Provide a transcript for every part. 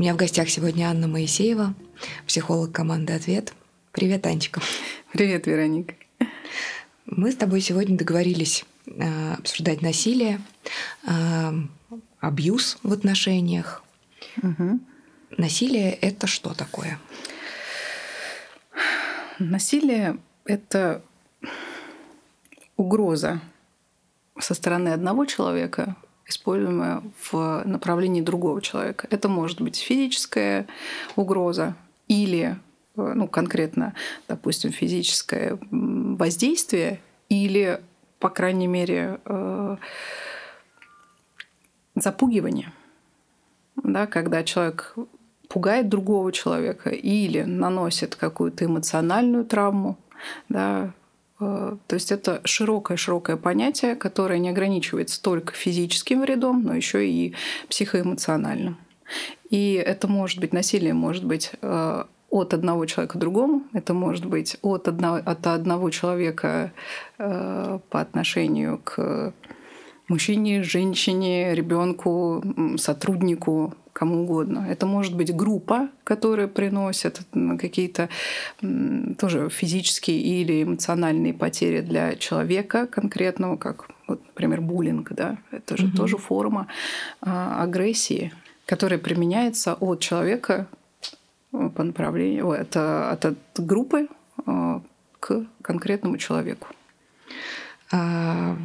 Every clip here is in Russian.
У меня в гостях сегодня Анна Моисеева, психолог команды «Ответ». Привет, Анечка. Привет, Вероника. Мы с тобой сегодня договорились э, обсуждать насилие, э, абьюз в отношениях. Угу. Насилие — это что такое? Насилие — это угроза со стороны одного человека, используемая в направлении другого человека. Это может быть физическая угроза или э, ну, конкретно, допустим, физическое воздействие или, по крайней мере, э, запугивание. Да, когда человек пугает другого человека или наносит какую-то эмоциональную травму, да, то есть это широкое-широкое понятие, которое не ограничивается только физическим вредом, но еще и психоэмоциональным. И это может быть насилие, может быть э, от одного человека к другому, это может быть от одного, от одного человека э, по отношению к мужчине, женщине, ребенку, сотруднику, кому угодно. Это может быть группа, которая приносит какие-то тоже физические или эмоциональные потери для человека конкретного, как, вот, например, буллинг. Да? Это же угу. тоже форма а, агрессии, которая применяется от человека по направлению, от, от, от группы а, к конкретному человеку. А,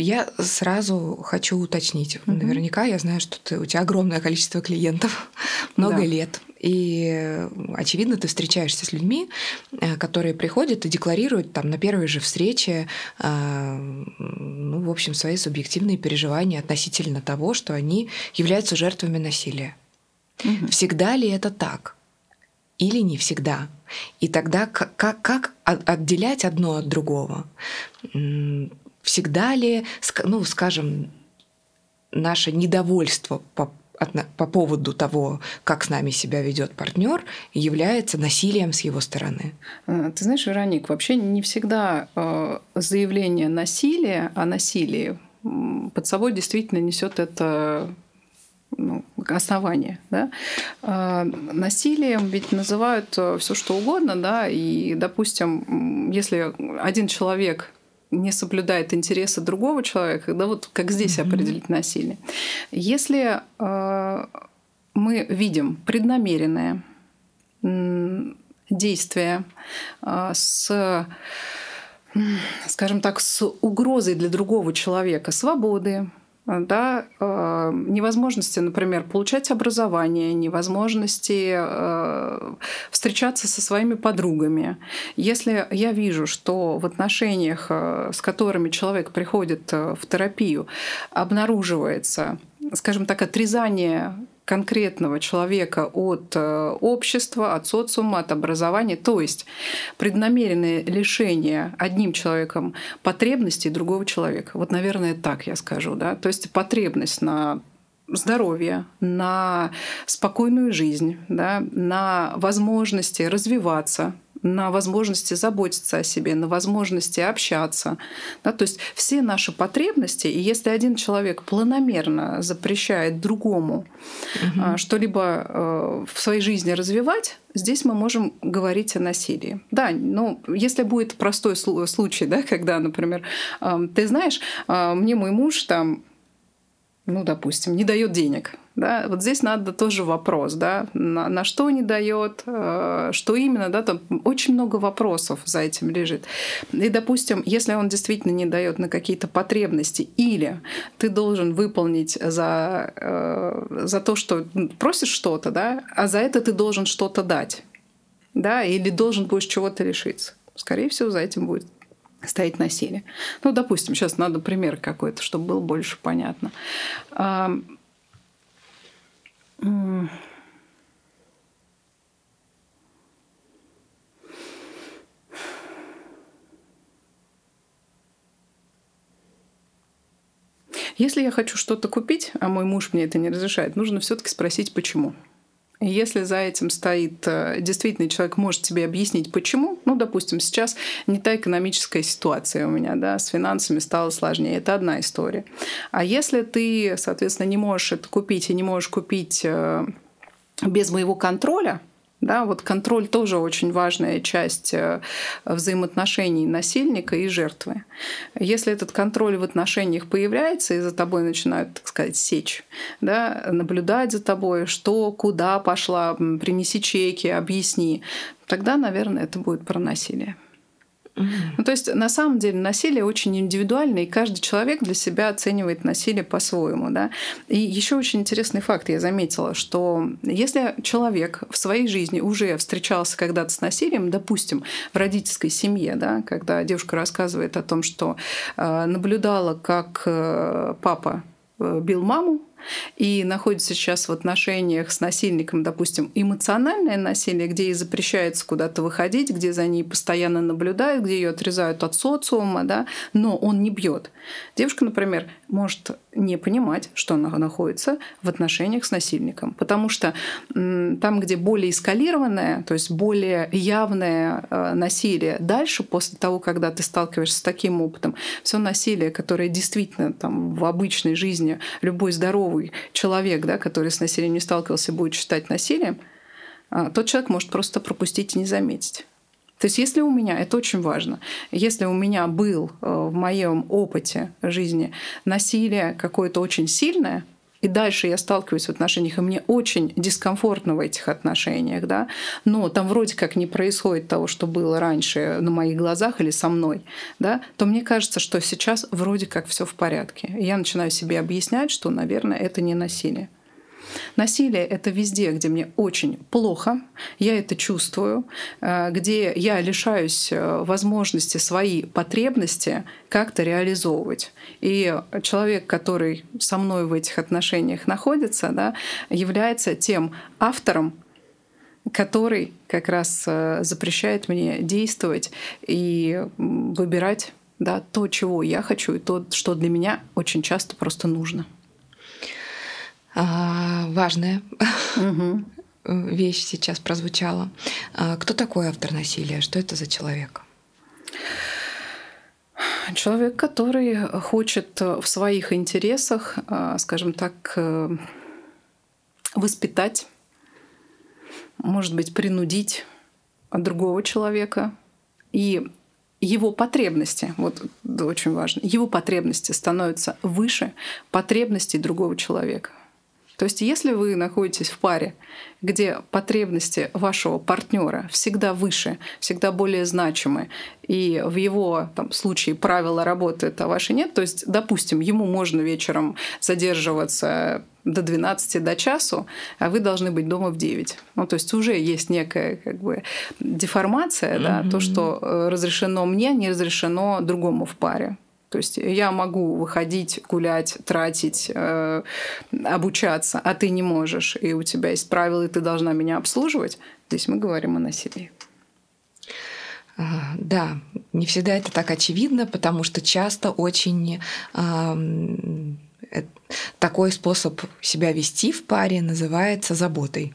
я сразу хочу уточнить. Угу. Наверняка я знаю, что ты, у тебя огромное количество клиентов, много да. лет. И, очевидно, ты встречаешься с людьми, э, которые приходят и декларируют там на первой же встрече, э, ну, в общем, свои субъективные переживания относительно того, что они являются жертвами насилия. Угу. Всегда ли это так? Или не всегда? И тогда как, как отделять одно от другого? Всегда ли, ну, скажем, наше недовольство по по поводу того, как с нами себя ведет партнер, является насилием с его стороны. Э, ты знаешь, Вероник, вообще не всегда э, заявление насилия о насилии под собой действительно несет это ну, основание. Да? Э, насилием ведь называют все что угодно, да, и, допустим, если один человек не соблюдает интересы другого человека, да, вот как здесь mm-hmm. определить насилие. Если э, мы видим преднамеренное действие э, с скажем так, с угрозой для другого человека свободы, да, э, невозможности, например, получать образование, невозможности э, встречаться со своими подругами. Если я вижу, что в отношениях, э, с которыми человек приходит в терапию, обнаруживается, скажем так, отрезание конкретного человека от э, общества, от социума, от образования. То есть преднамеренное лишение одним человеком потребностей другого человека. Вот, наверное, так я скажу. Да? То есть потребность на здоровье, на спокойную жизнь, да, на возможности развиваться, на возможности заботиться о себе, на возможности общаться. Да, то есть все наши потребности, и если один человек планомерно запрещает другому угу. что-либо э, в своей жизни развивать, здесь мы можем говорить о насилии. Да, но если будет простой случай, да, когда, например, ты знаешь, э, мне мой муж там ну, допустим, не дает денег. Да? Вот здесь надо тоже вопрос, да, на, на что не дает, э, что именно, да, там очень много вопросов за этим лежит. И, допустим, если он действительно не дает на какие-то потребности, или ты должен выполнить за, э, за то, что просишь что-то, да, а за это ты должен что-то дать, да, или должен будешь чего-то лишиться. Скорее всего, за этим будет стоит насилие. Ну, допустим, сейчас надо пример какой-то, чтобы было больше понятно. Если я хочу что-то купить, а мой муж мне это не разрешает, нужно все-таки спросить, почему. Если за этим стоит э, действительно человек может тебе объяснить, почему, ну, допустим, сейчас не та экономическая ситуация у меня, да, с финансами стало сложнее, это одна история. А если ты, соответственно, не можешь это купить и не можешь купить э, без моего контроля, да, вот контроль тоже очень важная часть э, взаимоотношений насильника и жертвы. Если этот контроль в отношениях появляется, и за тобой начинают, так сказать, сечь, да, наблюдать за тобой, что, куда пошла, принеси чеки, объясни, тогда, наверное, это будет про насилие. Ну, то есть, на самом деле, насилие очень индивидуально, и каждый человек для себя оценивает насилие по-своему. Да? И еще очень интересный факт я заметила, что если человек в своей жизни уже встречался когда-то с насилием, допустим, в родительской семье, да, когда девушка рассказывает о том, что э, наблюдала, как э, папа э, бил маму, и находится сейчас в отношениях с насильником, допустим, эмоциональное насилие, где ей запрещается куда-то выходить, где за ней постоянно наблюдают, где ее отрезают от социума, да, но он не бьет. Девушка, например, может не понимать, что она находится в отношениях с насильником, потому что там, где более эскалированное, то есть более явное э, насилие, дальше, после того, когда ты сталкиваешься с таким опытом, все насилие, которое действительно там в обычной жизни любой здоровый человек, да, который с насилием не сталкивался, будет считать насилием, а, тот человек может просто пропустить и не заметить. То есть если у меня, это очень важно, если у меня был э, в моем опыте жизни насилие какое-то очень сильное, и дальше я сталкиваюсь в отношениях, и мне очень дискомфортно в этих отношениях, да, но там вроде как не происходит того, что было раньше на моих глазах или со мной, да, то мне кажется, что сейчас вроде как все в порядке. я начинаю себе объяснять, что, наверное, это не насилие. Насилие — это везде, где мне очень плохо, я это чувствую, э, где я лишаюсь э, возможности свои потребности как-то реализовывать. И человек, который со мной в этих отношениях находится, да, является тем автором, который как раз э, запрещает мне действовать и выбирать да, то, чего я хочу, и то, что для меня очень часто просто нужно важная угу. вещь сейчас прозвучала. А, кто такой автор насилия? Что это за человек? Человек, который хочет в своих интересах, а, скажем так, э, воспитать, может быть, принудить другого человека. И его потребности, вот очень важно, его потребности становятся выше потребностей другого человека. То есть, если вы находитесь в паре, где потребности вашего партнера всегда выше, всегда более значимы, и в его там, случае правила работают, а ваши нет, то есть, допустим, ему можно вечером задерживаться до 12, до часу, а вы должны быть дома в 9. Ну, то есть уже есть некая как бы деформация, mm-hmm. да, то, что э, разрешено мне, не разрешено другому в паре. То есть я могу выходить, гулять, тратить, э, обучаться, а ты не можешь, и у тебя есть правила, и ты должна меня обслуживать. Здесь мы говорим о насилии. А, да, не всегда это так очевидно, потому что часто очень э, такой способ себя вести в паре называется заботой.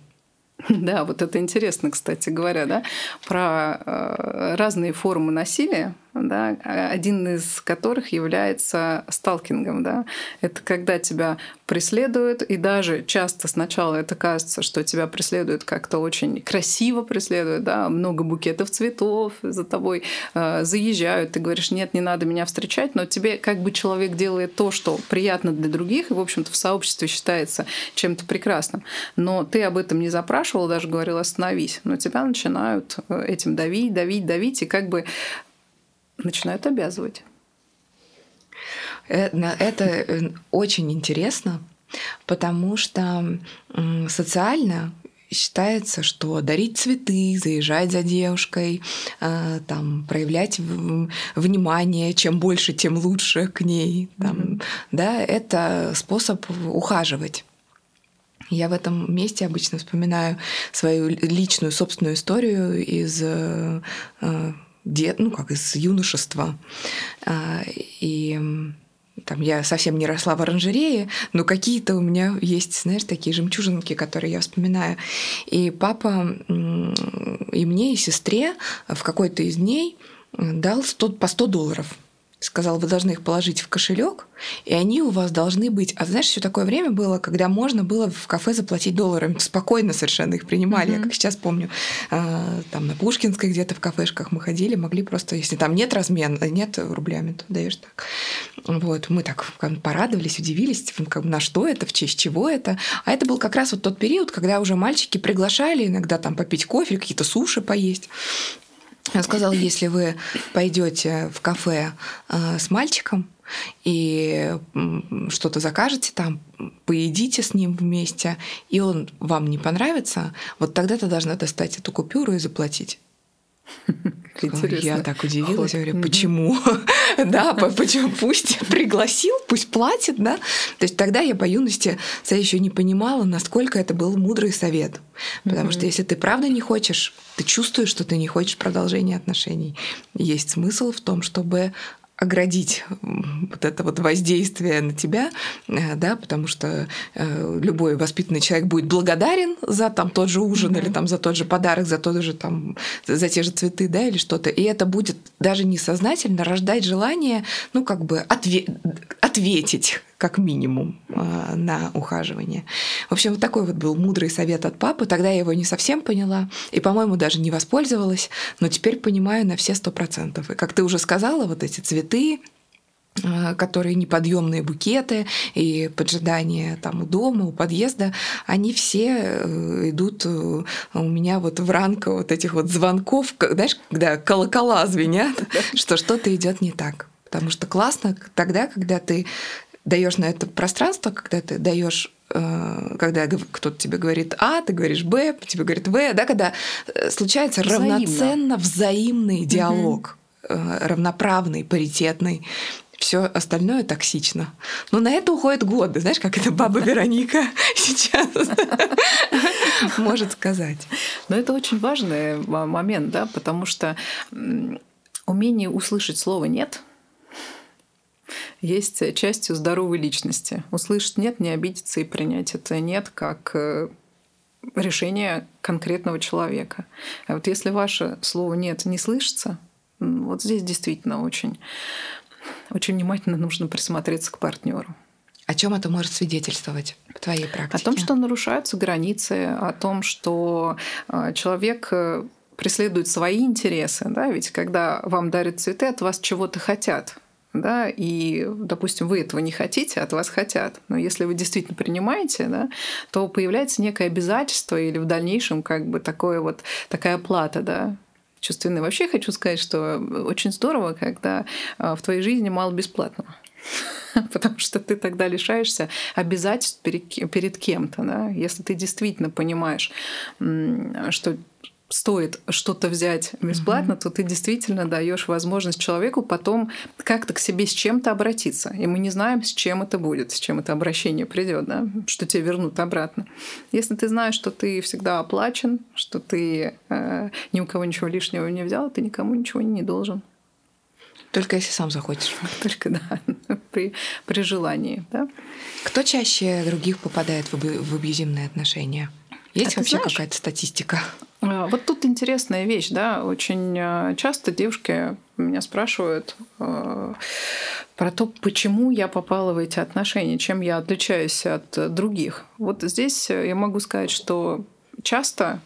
Да, вот это интересно, кстати говоря, да, про э, разные формы насилия да, один из которых является сталкингом. Да. Это когда тебя преследуют, и даже часто сначала это кажется, что тебя преследуют как-то очень красиво преследуют, да, много букетов цветов за тобой э, заезжают, ты говоришь, нет, не надо меня встречать, но тебе как бы человек делает то, что приятно для других, и, в общем-то, в сообществе считается чем-то прекрасным. Но ты об этом не запрашивал, даже говорил, остановись. Но тебя начинают э, этим давить, давить, давить, и как бы начинают обязывать. Э, это э, очень интересно, потому что социально считается, что дарить цветы, заезжать за девушкой, э, там, проявлять внимание, чем больше, тем лучше к ней, там, mm-hmm. да, это способ ухаживать. Я в этом месте обычно вспоминаю свою личную собственную историю из дет, ну как из юношества. А, и там я совсем не росла в оранжерее, но какие-то у меня есть, знаешь, такие жемчужинки, которые я вспоминаю. И папа и мне, и сестре в какой-то из дней дал 100, по 100 долларов. Сказал, вы должны их положить в кошелек, и они у вас должны быть. А знаешь, еще такое время было, когда можно было в кафе заплатить долларами. Спокойно совершенно их принимали. Mm-hmm. Я как сейчас помню, а, там на Пушкинской где-то в кафешках мы ходили, могли просто, если там нет размена, нет рублями, то даешь так. Вот, мы так порадовались, удивились, на что это, в честь чего это. А это был как раз вот тот период, когда уже мальчики приглашали иногда там попить кофе, какие-то суши поесть. Он сказал, если вы пойдете в кафе э, с мальчиком и что-то закажете там, поедите с ним вместе, и он вам не понравится, вот тогда ты должна достать эту купюру и заплатить. Интересно. Я так удивилась, я говорю, почему? да, почему? Пусть пригласил, пусть платит, да. То есть тогда я по юности я еще не понимала, насколько это был мудрый совет. Потому что если ты правда не хочешь, ты чувствуешь, что ты не хочешь продолжения отношений. Есть смысл в том, чтобы оградить вот это вот воздействие на тебя, э, да, потому что э, любой воспитанный человек будет благодарен за там тот же ужин mm-hmm. или там за тот же подарок, за тот же там за те же цветы, да, или что-то, и это будет даже несознательно рождать желание, ну как бы отве- ответить как минимум э, на ухаживание. В общем, вот такой вот был мудрый совет от папы. Тогда я его не совсем поняла и, по-моему, даже не воспользовалась, но теперь понимаю на все сто процентов. И как ты уже сказала, вот эти цветы, э, которые неподъемные букеты и поджидания там у дома, у подъезда, они все э, идут у меня вот в ранг вот этих вот звонков, знаешь, когда колокола звенят, что что-то идет не так. Потому что классно тогда, когда ты даешь на это пространство, когда ты даешь э, когда кто-то тебе говорит А, ты говоришь Б, тебе говорит В, да, когда э, случается Взаимно. равноценно взаимный диалог, угу. равноправный, паритетный. Все остальное токсично. Но на это уходят годы. Знаешь, как это баба Вероника сейчас может сказать. Но это очень важный момент, да, потому что умение услышать слово нет есть частью здоровой личности. Услышать «нет», не обидеться и принять это «нет» как э, решение конкретного человека. А вот если ваше слово «нет» не слышится, вот здесь действительно очень, очень внимательно нужно присмотреться к партнеру. О чем это может свидетельствовать в твоей практике? О том, что нарушаются границы, о том, что э, человек э, преследует свои интересы. Да? Ведь когда вам дарят цветы, от вас чего-то хотят да, и, допустим, вы этого не хотите, от вас хотят. Но если вы действительно принимаете, да, то появляется некое обязательство или в дальнейшем как бы такое вот, такая плата, да, чувственная. Вообще хочу сказать, что очень здорово, когда а, в твоей жизни мало бесплатного потому что ты тогда лишаешься обязательств перед, перед кем-то. Да? Если ты действительно понимаешь, что стоит что-то взять бесплатно, mm-hmm. то ты действительно даешь возможность человеку потом как-то к себе с чем-то обратиться. И мы не знаем, с чем это будет, с чем это обращение придет, да, что тебе вернут обратно. Если ты знаешь, что ты всегда оплачен, что ты э, ни у кого ничего лишнего не взял, ты никому ничего не должен. Только если сам захочешь. Только, да, при, при желании. Да? Кто чаще других попадает в, в абьюзивные отношения? Есть а вообще какая-то статистика? А, вот тут интересная вещь, да, очень а, часто девушки меня спрашивают э, про то, почему я попала в эти отношения, чем я отличаюсь от других. Вот здесь я могу сказать, что часто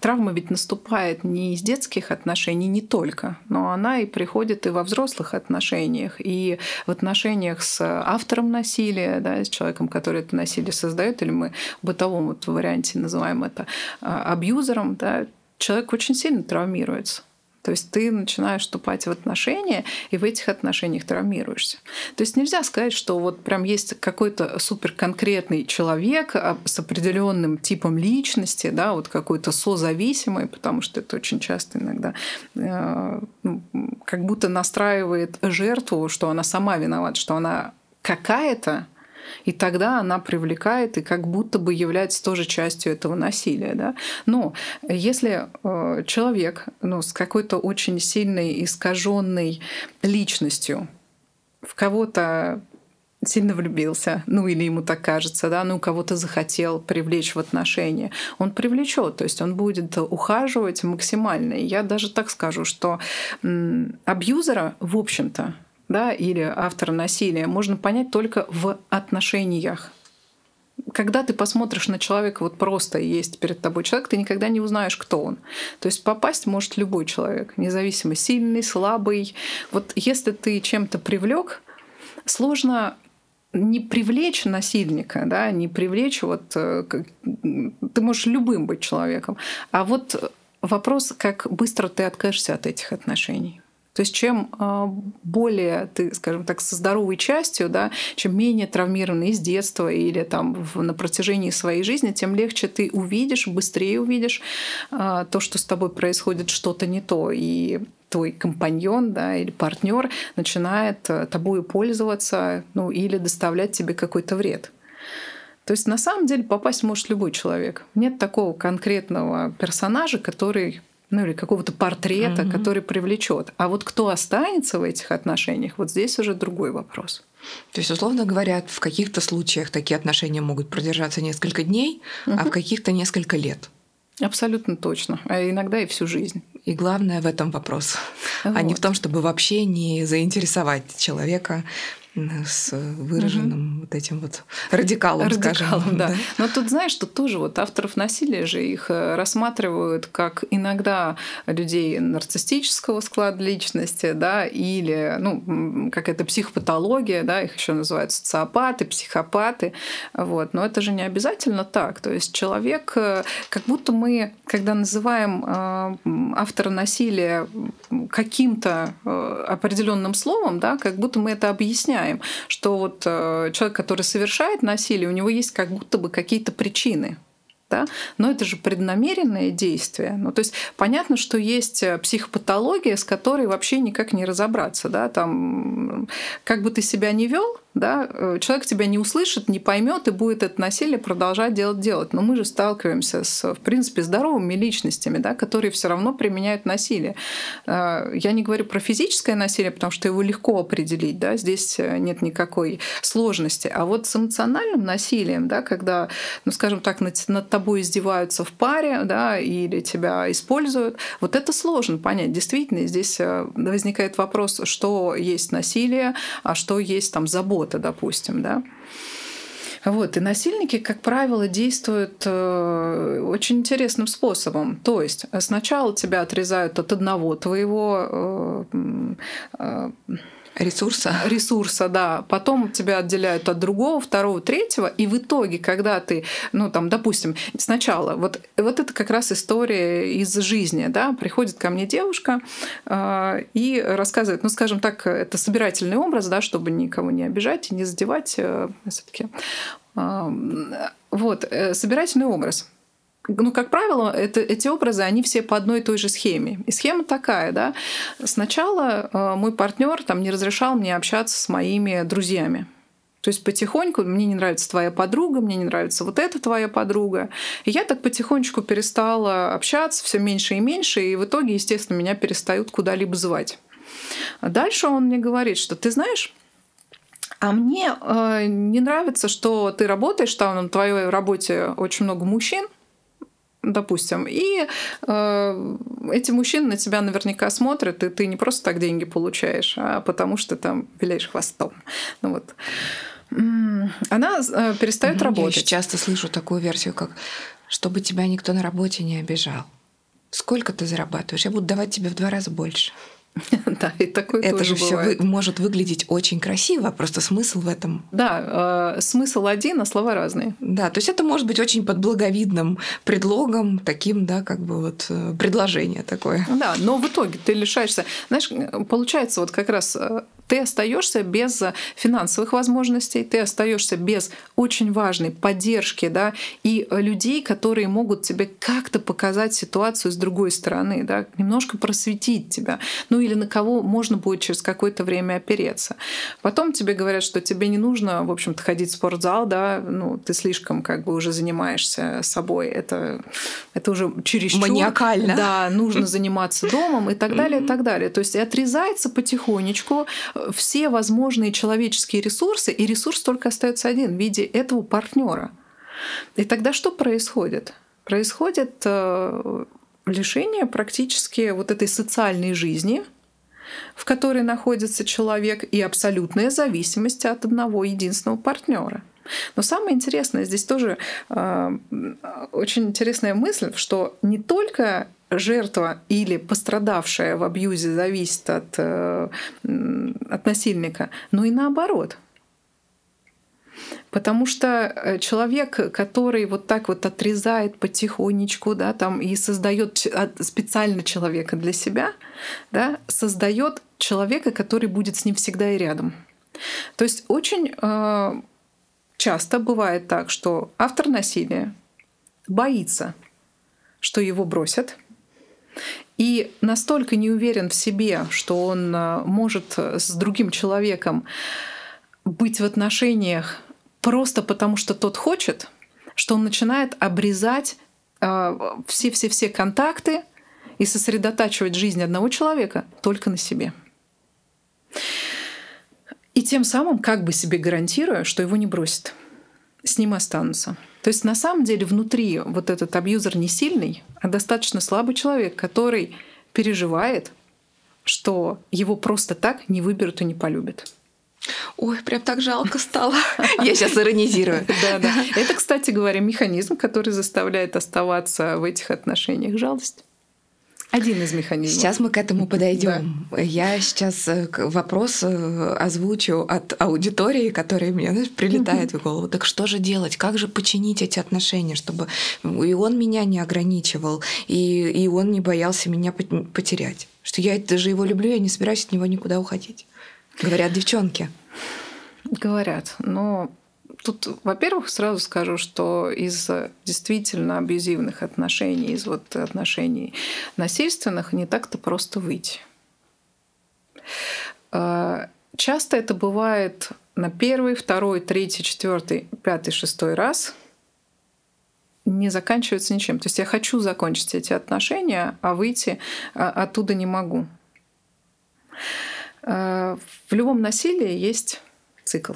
Травма ведь наступает не из детских отношений, не только, но она и приходит и во взрослых отношениях, и в отношениях с автором насилия, да, с человеком, который это насилие создает, или мы в бытовом вот варианте называем это а, абьюзером, да, человек очень сильно травмируется. То есть ты начинаешь вступать в отношения, и в этих отношениях травмируешься. То есть нельзя сказать, что вот прям есть какой-то супер конкретный человек а, с определенным типом личности, да, вот какой-то созависимый, потому что это очень часто иногда э, ну, как будто настраивает жертву, что она сама виновата, что она какая-то, и тогда она привлекает и как будто бы является тоже частью этого насилия. Да? Но если э, человек ну, с какой-то очень сильной искаженной личностью в кого-то сильно влюбился, ну или ему так кажется, да, ну кого-то захотел привлечь в отношения, он привлечет, то есть он будет ухаживать максимально. Я даже так скажу, что абьюзера, в общем-то, да, или автора насилия можно понять только в отношениях. Когда ты посмотришь на человека, вот просто есть перед тобой человек, ты никогда не узнаешь, кто он. То есть попасть может любой человек, независимо сильный, слабый. Вот если ты чем-то привлек, сложно не привлечь насильника, да, не привлечь вот э, ты можешь любым быть человеком, а вот вопрос, как быстро ты откажешься от этих отношений. То есть чем а, более ты, скажем так, со здоровой частью, да, чем менее травмированный из детства или там на протяжении своей жизни, тем легче ты увидишь, быстрее увидишь а, то, что с тобой происходит что-то не то. И твой компаньон да, или партнер начинает э, тобой пользоваться ну, или доставлять тебе какой-то вред. То есть на самом деле попасть может любой человек. Нет такого конкретного персонажа, который ну или какого-то портрета, угу. который привлечет. А вот кто останется в этих отношениях, вот здесь уже другой вопрос. То есть, условно говоря, в каких-то случаях такие отношения могут продержаться несколько дней, угу. а в каких-то несколько лет. Абсолютно точно. А иногда и всю жизнь. И главное в этом вопрос, вот. а не в том, чтобы вообще не заинтересовать человека с выраженным угу. вот этим вот радикалом, радикалом скажем. Да. да. Но тут знаешь, что тоже вот авторов насилия же их э, рассматривают как иногда людей нарциссического склада личности, да, или ну как это психопатология, да, их еще называют социопаты, психопаты, вот. Но это же не обязательно так. То есть человек, э, как будто мы, когда называем э, автора насилия каким-то определенным словом, да, как будто мы это объясняем что вот э, человек, который совершает насилие, у него есть как будто бы какие-то причины да? но это же преднамеренное действие. Ну, то есть понятно, что есть э, психопатология, с которой вообще никак не разобраться. Да? Там, как бы ты себя не вел, да, э, человек тебя не услышит, не поймет и будет это насилие продолжать делать делать. Но мы же сталкиваемся с, в принципе, здоровыми личностями, да, которые все равно применяют насилие. Э, я не говорю про физическое насилие, потому что его легко определить, да, здесь э, нет никакой сложности. А вот с эмоциональным насилием, да, когда, ну, скажем так, над, над тобой издеваются в паре, да, или тебя используют, вот это сложно понять. Действительно, здесь возникает вопрос, что есть насилие, а что есть там забота работа, допустим, да. Вот, и насильники, как правило, действуют э, очень интересным способом. То есть сначала тебя отрезают от одного твоего э, э, Ресурса. Ресурса, да. Потом тебя отделяют от другого, второго, третьего. И в итоге, когда ты, ну там, допустим, сначала, вот, вот это как раз история из жизни, да, приходит ко мне девушка э, и рассказывает, ну, скажем так, это собирательный образ, да, чтобы никого не обижать и не задевать э, все таки э, вот, э, собирательный образ ну, как правило, это, эти образы, они все по одной и той же схеме. И схема такая, да. Сначала э, мой партнер там не разрешал мне общаться с моими друзьями. То есть потихоньку мне не нравится твоя подруга, мне не нравится вот эта твоя подруга. И я так потихонечку перестала общаться все меньше и меньше, и в итоге, естественно, меня перестают куда-либо звать. А дальше он мне говорит, что ты знаешь, а мне э, не нравится, что ты работаешь, там на твоей работе очень много мужчин, допустим, и э, эти мужчины на тебя наверняка смотрят, и ты не просто так деньги получаешь, а потому что там виляешь хвостом. Ну вот. Она э, перестает работать. Я часто слышу такую версию, как чтобы тебя никто на работе не обижал. Сколько ты зарабатываешь? Я буду давать тебе в два раза больше. Да, и такое Это тоже же все может выглядеть очень красиво, просто смысл в этом. Да, э, смысл один, а слова разные. Да, то есть это может быть очень под благовидным предлогом, таким, да, как бы вот э, предложение такое. Да, но в итоге ты лишаешься. Знаешь, получается вот как раз э, ты остаешься без финансовых возможностей, ты остаешься без очень важной поддержки, да, и людей, которые могут тебе как-то показать ситуацию с другой стороны, да, немножко просветить тебя, ну или на кого можно будет через какое-то время опереться. Потом тебе говорят, что тебе не нужно, в общем-то, ходить в спортзал, да, ну ты слишком как бы уже занимаешься собой, это, это уже чересчур. Маниакально. Да, нужно заниматься домом и так далее, и так далее. То есть отрезается потихонечку все возможные человеческие ресурсы, и ресурс только остается один в виде этого партнера. И тогда что происходит? Происходит э, лишение практически вот этой социальной жизни, в которой находится человек, и абсолютная зависимость от одного единственного партнера. Но самое интересное здесь тоже э, очень интересная мысль, что не только жертва или пострадавшая в абьюзе зависит от, э, от насильника, но и наоборот. Потому что э, человек, который вот так вот отрезает потихонечку, да, там и создает специально человека для себя, да, создает человека, который будет с ним всегда и рядом. То есть очень э, часто бывает так, что автор насилия боится, что его бросят, и настолько не уверен в себе, что он э, может с другим человеком быть в отношениях просто потому, что тот хочет, что он начинает обрезать э, все-все-все контакты и сосредотачивать жизнь одного человека только на себе. И тем самым как бы себе гарантируя, что его не бросит, с ним останутся. То есть на самом деле внутри вот этот абьюзер не сильный, а достаточно слабый человек, который переживает, что его просто так не выберут и не полюбят. Ой, прям так жалко стало. Я сейчас иронизирую. Да, да. Это, кстати говоря, механизм, который заставляет оставаться в этих отношениях жалость. Один из механизмов. Сейчас мы к этому подойдем. Да. Я сейчас э, вопрос э, озвучу от аудитории, которая мне знаешь, прилетает в голову. Так что же делать? Как же починить эти отношения, чтобы и он меня не ограничивал, и, и он не боялся меня потерять? Что я даже его люблю, я не собираюсь от него никуда уходить. Говорят девчонки. Говорят. Но тут, во-первых, сразу скажу, что из действительно абьюзивных отношений, из вот отношений насильственных не так-то просто выйти. А, часто это бывает на первый, второй, третий, четвертый, пятый, шестой раз не заканчивается ничем. То есть я хочу закончить эти отношения, а выйти а, оттуда не могу. Э, в любом насилии есть цикл.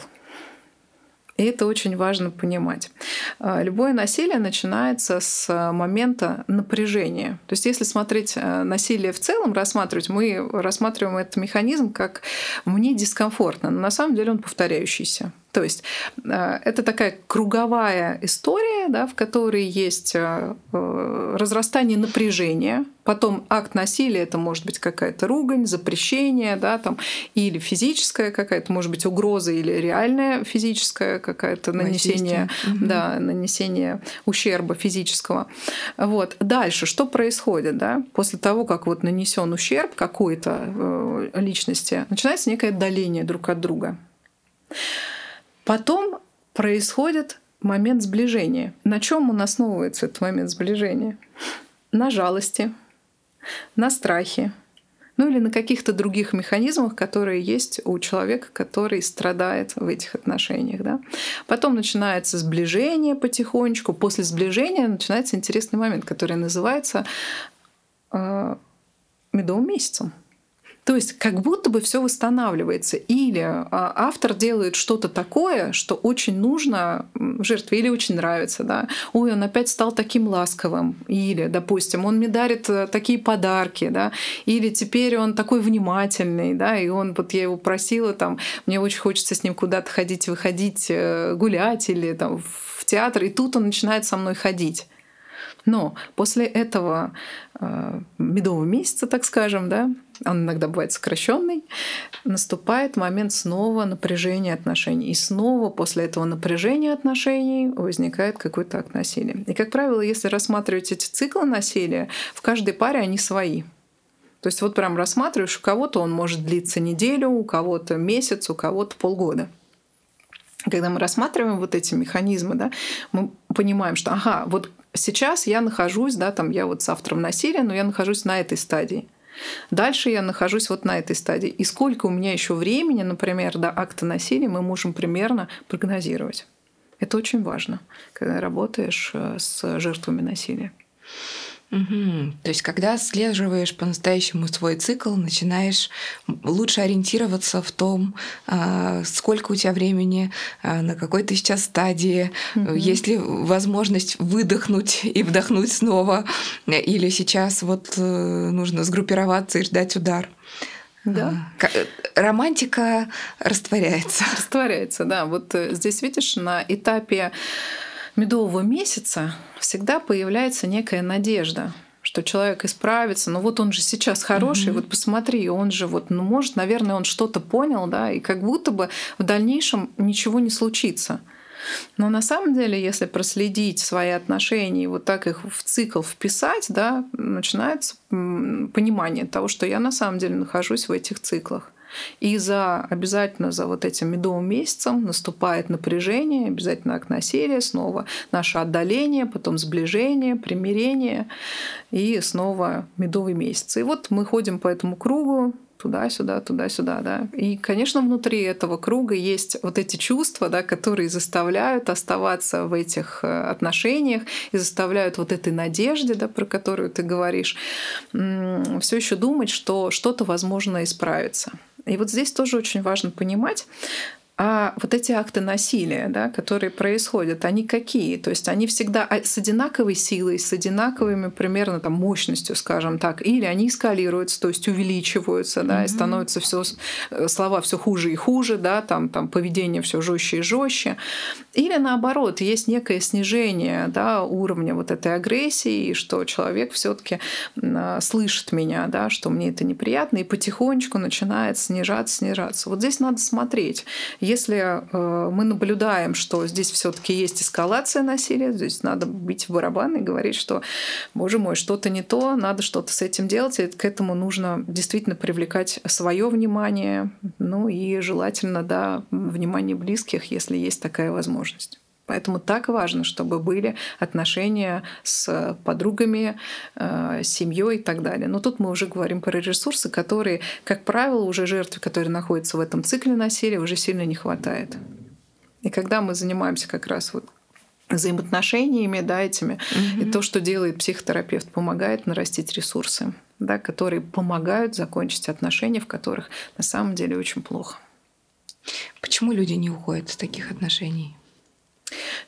И это очень важно понимать. Э, любое насилие начинается с момента напряжения. То есть если смотреть э, насилие в целом, рассматривать, мы рассматриваем этот механизм как «мне дискомфортно», но на самом деле он повторяющийся. То есть э, это такая круговая история, да, в которой есть э, э, разрастание напряжения, потом акт насилия, это может быть какая-то ругань, запрещение, да, там, или физическая какая-то, может быть, угроза, или реальная физическая какая-то нанесение, да, нанесение ущерба физического. Вот. Дальше, что происходит, да, после того, как вот нанесен ущерб какой-то личности, начинается некое отдаление друг от друга. Потом происходит момент сближения. На чем он основывается, этот момент сближения? На жалости, на страхе, ну или на каких-то других механизмах, которые есть у человека, который страдает в этих отношениях. Да? Потом начинается сближение потихонечку. После сближения начинается интересный момент, который называется э, медовым месяцем. То есть как будто бы все восстанавливается. Или а, автор делает что-то такое, что очень нужно жертве или очень нравится. Да? Ой, он опять стал таким ласковым. Или, допустим, он мне дарит э, такие подарки. Да? Или теперь он такой внимательный. Да? И он, вот я его просила, там, мне очень хочется с ним куда-то ходить, выходить, э, гулять или там, в театр. И тут он начинает со мной ходить. Но после этого э, медового месяца, так скажем, да, он иногда бывает сокращенный, наступает момент снова напряжения отношений. И снова после этого напряжения отношений возникает какой-то акт насилия. И, как правило, если рассматривать эти циклы насилия, в каждой паре они свои. То есть вот прям рассматриваешь, у кого-то он может длиться неделю, у кого-то месяц, у кого-то полгода. Когда мы рассматриваем вот эти механизмы, да, мы понимаем, что ага, вот сейчас я нахожусь, да, там я вот с автором насилия, но я нахожусь на этой стадии. Дальше я нахожусь вот на этой стадии. И сколько у меня еще времени, например, до акта насилия, мы можем примерно прогнозировать. Это очень важно, когда работаешь э, с жертвами насилия. Угу. То есть, когда отслеживаешь по-настоящему свой цикл, начинаешь лучше ориентироваться в том, а, сколько у тебя времени, а, на какой ты сейчас стадии, угу. есть ли возможность выдохнуть и вдохнуть снова, или сейчас вот э, нужно сгруппироваться и ждать удар. Да. Э, романтика растворяется. Растворяется, да. Вот э, здесь видишь, на этапе медового месяца всегда появляется некая надежда что человек исправится, но вот он же сейчас хороший, mm-hmm. вот посмотри, он же вот, ну, может, наверное, он что-то понял, да, и как будто бы в дальнейшем ничего не случится. Но на самом деле, если проследить свои отношения и вот так их в цикл вписать, да, начинается понимание того, что я на самом деле нахожусь в этих циклах. И за обязательно за вот этим медовым месяцем наступает напряжение, обязательно акт насилия, снова наше отдаление, потом сближение, примирение и снова медовый месяц. И вот мы ходим по этому кругу, туда-сюда, туда-сюда, да. И, конечно, внутри этого круга есть вот эти чувства, да, которые заставляют оставаться в этих э, отношениях и заставляют вот этой надежде, да, про которую ты говоришь, все еще думать, что что-то возможно исправиться. И вот здесь тоже очень важно понимать, а вот эти акты насилия, да, которые происходят, они какие? То есть они всегда с одинаковой силой, с одинаковыми примерно там, мощностью, скажем так, или они эскалируются, то есть увеличиваются, да, mm-hmm. и становятся все э, слова все хуже и хуже, да, там, там поведение все жестче и жестче. Или наоборот, есть некое снижение да, уровня вот этой агрессии, и что человек все-таки а, слышит меня, да, что мне это неприятно, и потихонечку начинает снижаться, снижаться. Вот здесь надо смотреть если э, мы наблюдаем, что здесь все-таки есть эскалация насилия, здесь надо бить в барабан и говорить, что, боже мой, что-то не то, надо что-то с этим делать, и к этому нужно действительно привлекать свое внимание, ну и желательно, да, внимание близких, если есть такая возможность. Поэтому так важно, чтобы были отношения с подругами, э, семьей и так далее. Но тут мы уже говорим про ресурсы, которые, как правило, уже жертве, которые находятся в этом цикле насилия, уже сильно не хватает. И когда мы занимаемся как раз вот взаимоотношениями, да, этими, угу. и то, что делает психотерапевт, помогает нарастить ресурсы, да, которые помогают закончить отношения, в которых на самом деле очень плохо. Почему люди не уходят из таких отношений?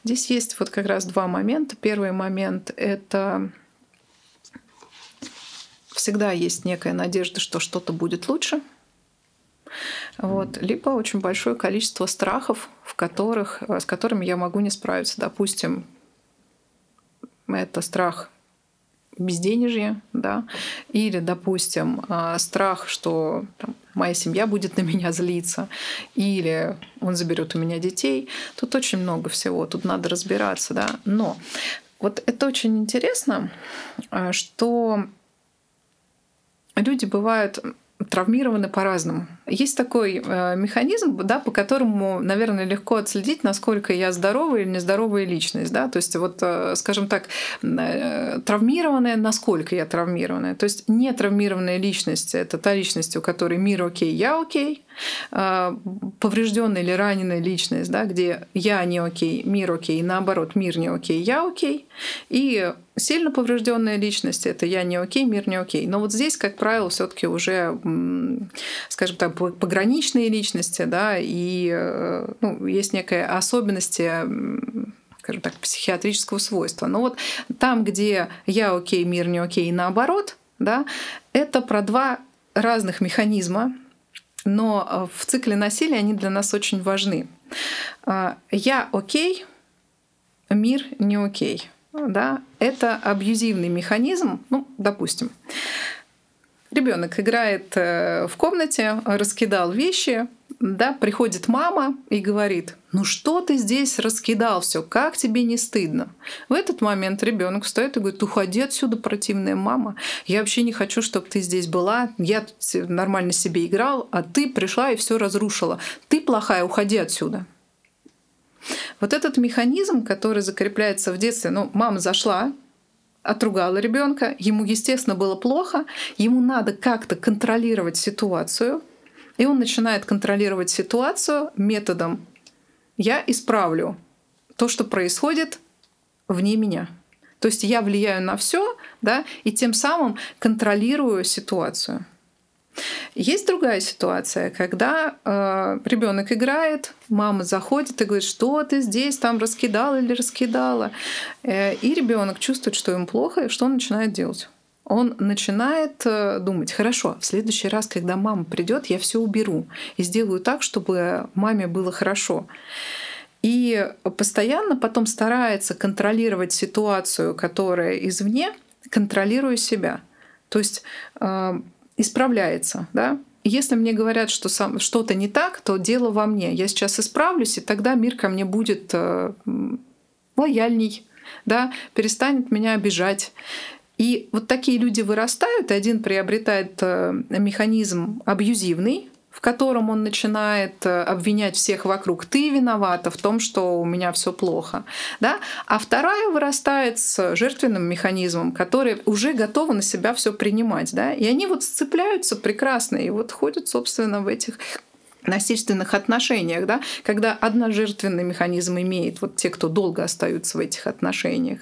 Здесь есть вот как раз два момента. Первый момент — это всегда есть некая надежда, что что-то будет лучше. Вот. Либо очень большое количество страхов, в которых, с которыми я могу не справиться. Допустим, это страх безденежья, да, или, допустим, а, страх, что там, моя семья будет на меня злиться, или он заберет у меня детей. Тут очень много всего, тут надо разбираться, да. Но вот это очень интересно, а, что люди бывают травмированы по-разному. Есть такой э, механизм, да, по которому, наверное, легко отследить, насколько я здоровая или нездоровая личность. Да? То есть, вот, э, скажем так, э, травмированная, насколько я травмированная. То есть, не травмированная личность это та личность, у которой мир окей, я окей. А, поврежденная или раненая личность, да, где я не окей, мир окей, наоборот, мир не окей, я окей. И сильно поврежденная личность это я не окей, мир не окей. Но вот здесь, как правило, все-таки уже, скажем так, пограничные личности, да, и э, ну, есть некая особенность скажем так, психиатрического свойства. Но вот там, где я окей, мир не окей, и наоборот, да, это про два разных механизма, но э, в цикле насилия они для нас очень важны. А, я окей, мир не окей. Да? Это абьюзивный механизм, ну, допустим. Ребенок играет э, в комнате, раскидал вещи, да, приходит мама и говорит, ну что ты здесь раскидал все, как тебе не стыдно? В этот момент ребенок встает и говорит, уходи отсюда, противная мама, я вообще не хочу, чтобы ты здесь была, я нормально себе играл, а ты пришла и все разрушила, ты плохая, уходи отсюда. Вот этот механизм, который закрепляется в детстве, ну, мама зашла, отругала ребенка, ему, естественно, было плохо, ему надо как-то контролировать ситуацию, и он начинает контролировать ситуацию методом «я исправлю то, что происходит вне меня». То есть я влияю на все, да, и тем самым контролирую ситуацию. Есть другая ситуация, когда э, ребенок играет, мама заходит и говорит, что ты здесь там раскидала или раскидала, э, и ребенок чувствует, что ему плохо, и что он начинает делать? Он начинает э, думать, хорошо, в следующий раз, когда мама придет, я все уберу и сделаю так, чтобы маме было хорошо. И постоянно потом старается контролировать ситуацию, которая извне, контролируя себя. То есть э, исправляется, да? Если мне говорят, что что-то не так, то дело во мне. Я сейчас исправлюсь, и тогда мир ко мне будет э, лояльней, да, перестанет меня обижать. И вот такие люди вырастают, и один приобретает э, механизм абьюзивный, в котором он начинает э, обвинять всех вокруг. Ты виновата в том, что у меня все плохо. Да? А вторая вырастает с жертвенным механизмом, который уже готова на себя все принимать. Да? И они вот сцепляются прекрасно и вот ходят, собственно, в этих насильственных отношениях, да, когда одножертвенный механизм имеет, вот те, кто долго остаются в этих отношениях,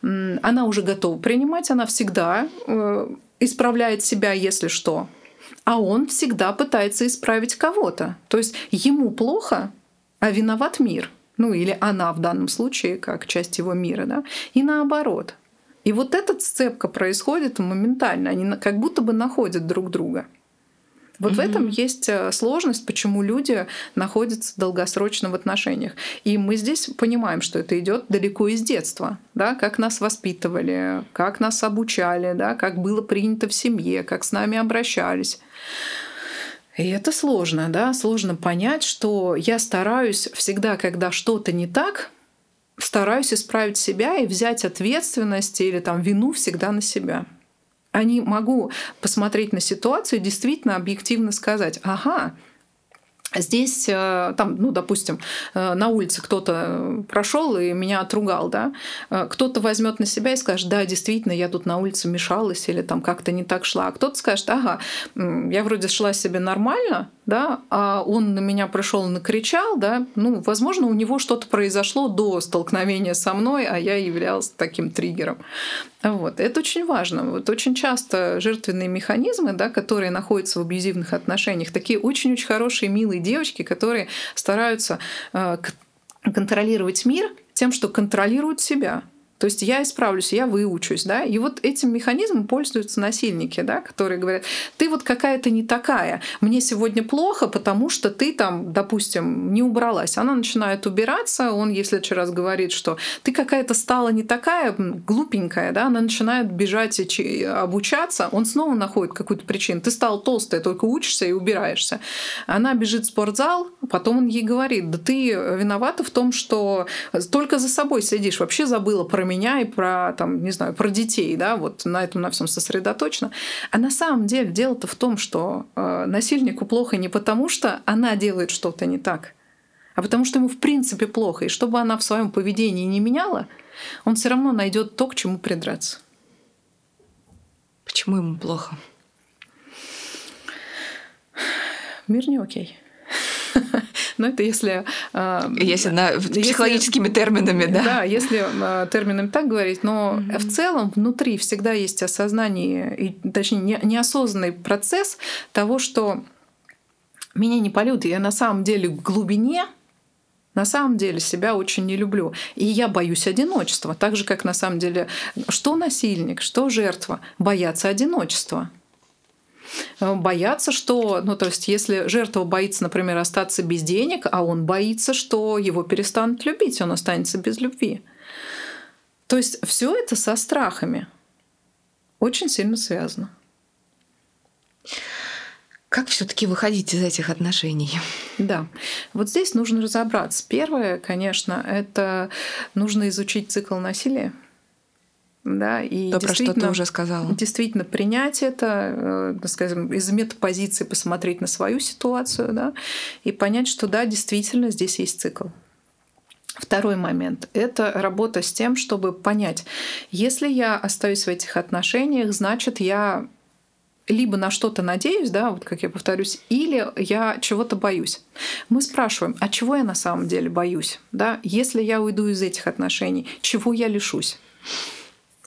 она уже готова принимать, она всегда э, исправляет себя, если что, а он всегда пытается исправить кого-то. То есть ему плохо, а виноват мир. Ну или она в данном случае, как часть его мира, да, и наоборот. И вот эта сцепка происходит моментально, они как будто бы находят друг друга. Вот mm-hmm. в этом есть э, сложность, почему люди находятся долгосрочно в отношениях. И мы здесь понимаем, что это идет далеко из детства, да, как нас воспитывали, как нас обучали, да, как было принято в семье, как с нами обращались. И это сложно, да, сложно понять, что я стараюсь всегда, когда что-то не так, стараюсь исправить себя и взять ответственность или там вину всегда на себя не могу посмотреть на ситуацию и действительно объективно сказать, ага, Здесь, э, там, ну, допустим, э, на улице кто-то прошел и меня отругал, да, э, кто-то возьмет на себя и скажет, да, действительно, я тут на улице мешалась или там как-то не так шла, а кто-то скажет, ага, я вроде шла себе нормально, да, а он на меня пришел и накричал, да, ну, возможно, у него что-то произошло до столкновения со мной, а я являлась таким триггером. Вот. Это очень важно. Вот очень часто жертвенные механизмы, да, которые находятся в абьюзивных отношениях, такие очень-очень хорошие, милые девочки, которые стараются э, контролировать мир тем, что контролируют себя. То есть я исправлюсь, я выучусь, да, и вот этим механизмом пользуются насильники, да, которые говорят, ты вот какая-то не такая, мне сегодня плохо, потому что ты там, допустим, не убралась. Она начинает убираться, он ей в следующий раз говорит, что ты какая-то стала не такая, глупенькая, да, она начинает бежать и обучаться, он снова находит какую-то причину. Ты стала толстая, только учишься и убираешься. Она бежит в спортзал, потом он ей говорит, да ты виновата в том, что только за собой сидишь, вообще забыла про про меня и про, там, не знаю, про детей, да, вот на этом на всем сосредоточено. А на самом деле дело-то в том, что э, насильнику плохо не потому, что она делает что-то не так, а потому что ему в принципе плохо. И чтобы она в своем поведении не меняла, он все равно найдет то, к чему придраться. Почему ему плохо? Мир не окей. Но это если... А, если на, психологическими если, терминами, да? Да, если а, терминами так говорить. Но mm-hmm. в целом внутри всегда есть осознание, и, точнее, неосознанный процесс того, что меня не полют, я на самом деле в глубине на самом деле себя очень не люблю. И я боюсь одиночества. Так же, как на самом деле, что насильник, что жертва, боятся одиночества. Э, боятся, что, ну то есть если жертва боится, например, остаться без денег, а он боится, что его перестанут любить, он останется без любви. То есть все это со страхами очень сильно связано. Как все-таки выходить из этих отношений? Да, вот здесь нужно разобраться. Первое, конечно, это нужно изучить цикл насилия да, и То, про что ты уже сказала. Действительно принять это, э, скажем, из метапозиции посмотреть на свою ситуацию, да, и понять, что да, действительно здесь есть цикл. Второй момент – это работа с тем, чтобы понять, если я остаюсь в этих отношениях, значит, я либо на что-то надеюсь, да, вот как я повторюсь, или я чего-то боюсь. Мы спрашиваем, а чего я на самом деле боюсь, да? Если я уйду из этих отношений, чего я лишусь?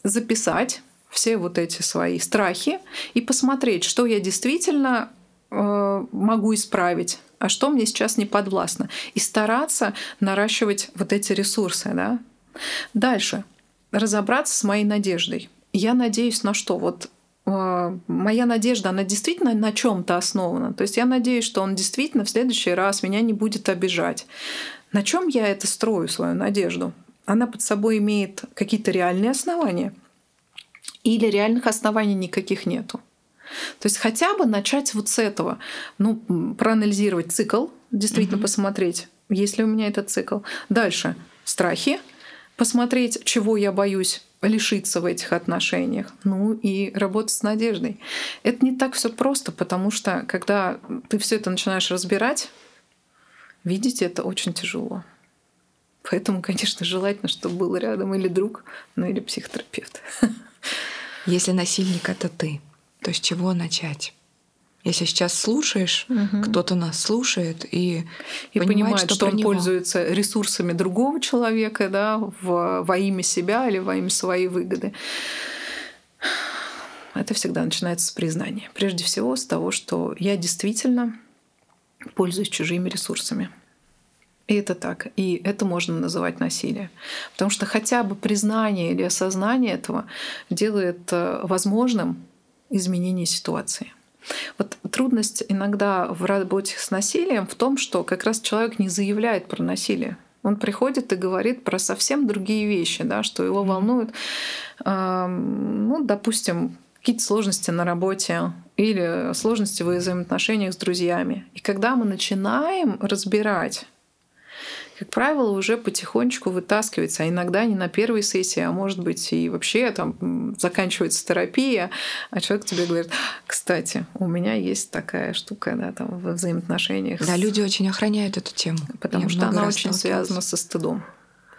Записать все вот эти свои страхи и посмотреть, что я действительно э, могу исправить, а что мне сейчас не подвластно. И стараться наращивать вот эти ресурсы. Да? Дальше. Разобраться с моей надеждой. Я надеюсь на что? Вот э, моя надежда, она действительно на чем-то основана. То есть я надеюсь, что он действительно в следующий раз меня не будет обижать. На чем я это строю, свою надежду? Она под собой имеет какие-то реальные основания или реальных оснований никаких нету. То есть хотя бы начать вот с этого, ну, проанализировать цикл, действительно mm-hmm. посмотреть, есть ли у меня этот цикл. Дальше страхи, посмотреть, чего я боюсь лишиться в этих отношениях, ну и работать с надеждой. Это не так все просто, потому что когда ты все это начинаешь разбирать, видеть это очень тяжело. Поэтому, конечно, желательно, чтобы был рядом или друг, ну или психотерапевт. Если насильник это ты, то с чего начать? Если сейчас слушаешь, угу. кто-то нас слушает и, и понимает, понимает что, что он него. пользуется ресурсами другого человека, да, в, во имя себя или во имя своей выгоды. Это всегда начинается с признания. Прежде всего с того, что я действительно пользуюсь чужими ресурсами. И это так. И это можно называть насилие. Потому что хотя бы признание или осознание этого делает э, возможным изменение ситуации. Вот трудность иногда в работе с насилием в том, что как раз человек не заявляет про насилие. Он приходит и говорит про совсем другие вещи, да, что его волнуют, э, ну, допустим, какие-то сложности на работе или сложности в взаимоотношениях с друзьями. И когда мы начинаем разбирать как правило, уже потихонечку вытаскивается, а иногда не на первой сессии, а может быть и вообще там заканчивается терапия, а человек тебе говорит, кстати, у меня есть такая штука, да, там в взаимоотношениях. Да, люди очень охраняют эту тему. Потому Я что она очень связана со стыдом.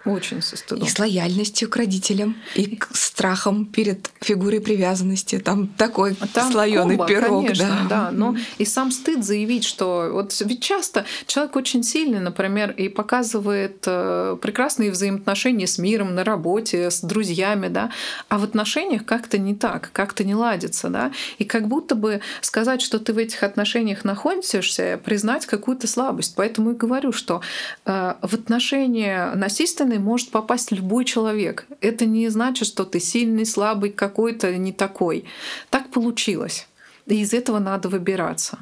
Очень со стыдом. И с лояльностью к родителям, и к страхом перед фигурой привязанности. Там такой Там слоеный пирог. Конечно, да. да. Но и сам стыд заявить, что вот ведь часто человек очень сильный, например, и показывает э, прекрасные взаимоотношения с миром, на работе, с друзьями, да, а в отношениях как-то не так, как-то не ладится, да. И как будто бы сказать, что ты в этих отношениях находишься, признать какую-то слабость. Поэтому и говорю, что э, в отношения насильственные может попасть любой человек. Это не значит, что ты сильный, слабый, какой-то не такой. Так получилось. И из этого надо выбираться.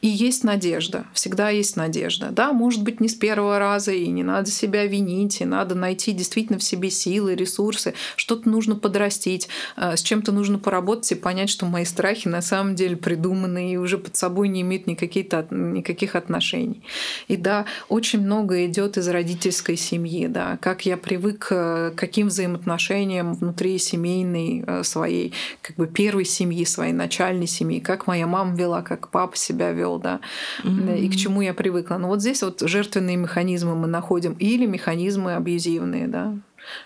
И есть надежда, всегда есть надежда. Да, может быть, не с первого раза, и не надо себя винить, и надо найти действительно в себе силы, ресурсы, что-то нужно подрастить, э, с чем-то нужно поработать и понять, что мои страхи на самом деле придуманы и уже под собой не имеют никаких, никаких отношений. И да, очень много идет из родительской семьи, да, как я привык э, к каким взаимоотношениям внутри семейной э, своей, как бы первой семьи, своей начальной семьи, как моя мама вела, как папа себя вел, да, mm-hmm. и к чему я привыкла. Но вот здесь вот жертвенные механизмы мы находим или механизмы абьюзивные, да,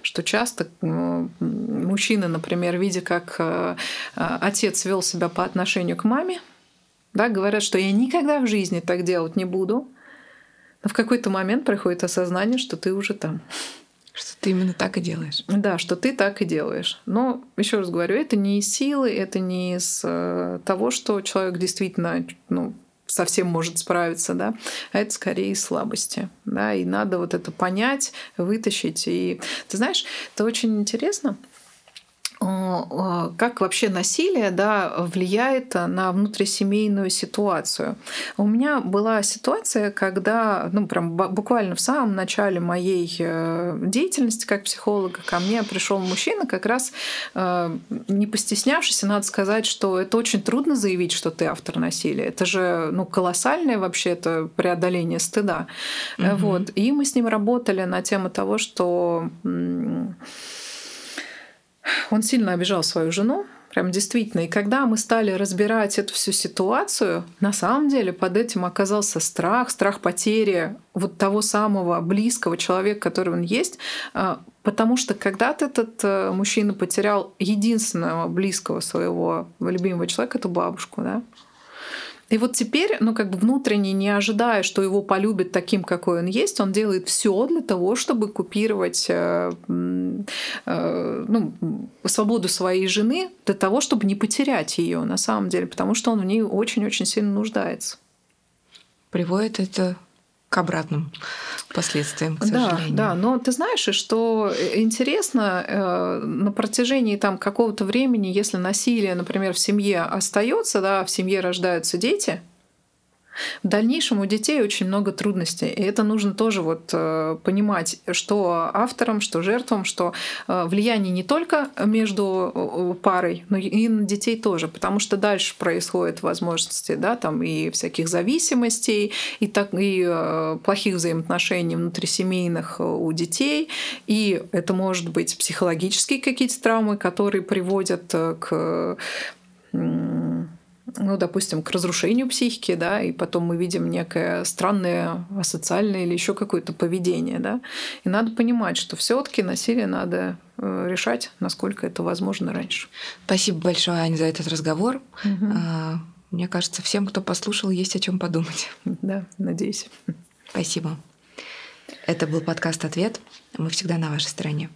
что часто мужчины, например, видя, как э, отец вел себя по отношению к маме, да, говорят, что я никогда в жизни так делать не буду. Но в какой-то момент приходит осознание, что ты уже там. Что ты именно так и делаешь. Да, что ты так и делаешь. Но еще раз говорю, это не из силы, это не из э, того, что человек действительно ну, совсем может справиться, да, а это скорее слабости, да, и надо вот это понять, вытащить. И ты знаешь, это очень интересно, как вообще насилие да, влияет на внутрисемейную ситуацию. У меня была ситуация, когда ну, прям буквально в самом начале моей э, деятельности как психолога ко мне пришел мужчина, как раз э, не постеснявшись, надо сказать, что это очень трудно заявить, что ты автор насилия. Это же ну, колоссальное вообще это преодоление стыда. Угу. Вот. И мы с ним работали на тему того, что он сильно обижал свою жену, Прям действительно. И когда мы стали разбирать эту всю ситуацию, на самом деле под этим оказался страх, страх потери вот того самого близкого человека, который он есть. А, потому что когда-то этот э, мужчина потерял единственного близкого своего любимого человека, эту бабушку, да. И вот теперь, ну, как бы внутренне не ожидая, что его полюбят таким, какой он есть, он делает все для того, чтобы купировать э, э, ну, свободу своей жены, для того, чтобы не потерять ее на самом деле, потому что он в ней очень-очень сильно нуждается. Приводит это к обратным последствиям, к сожалению. Да, да, но ты знаешь, что интересно, э, на протяжении там какого-то времени, если насилие, например, в семье остается, да, в семье рождаются дети, в дальнейшем у детей очень много трудностей, и это нужно тоже вот э, понимать, что авторам, что жертвам, что э, влияние не только между э, парой, но и на детей тоже, потому что дальше происходят возможности, да, там и всяких зависимостей, и так и плохих взаимоотношений внутрисемейных у детей, и это может быть психологические какие-то травмы, которые приводят к ну, допустим, к разрушению психики, да, и потом мы видим некое странное асоциальное или еще какое-то поведение, да. И надо понимать, что все-таки насилие надо э, решать, насколько это возможно раньше. Спасибо большое, Аня, за этот разговор. Угу. Мне кажется, всем, кто послушал, есть о чем подумать. Да, надеюсь. Спасибо. Это был подкаст «Ответ». Мы всегда на вашей стороне.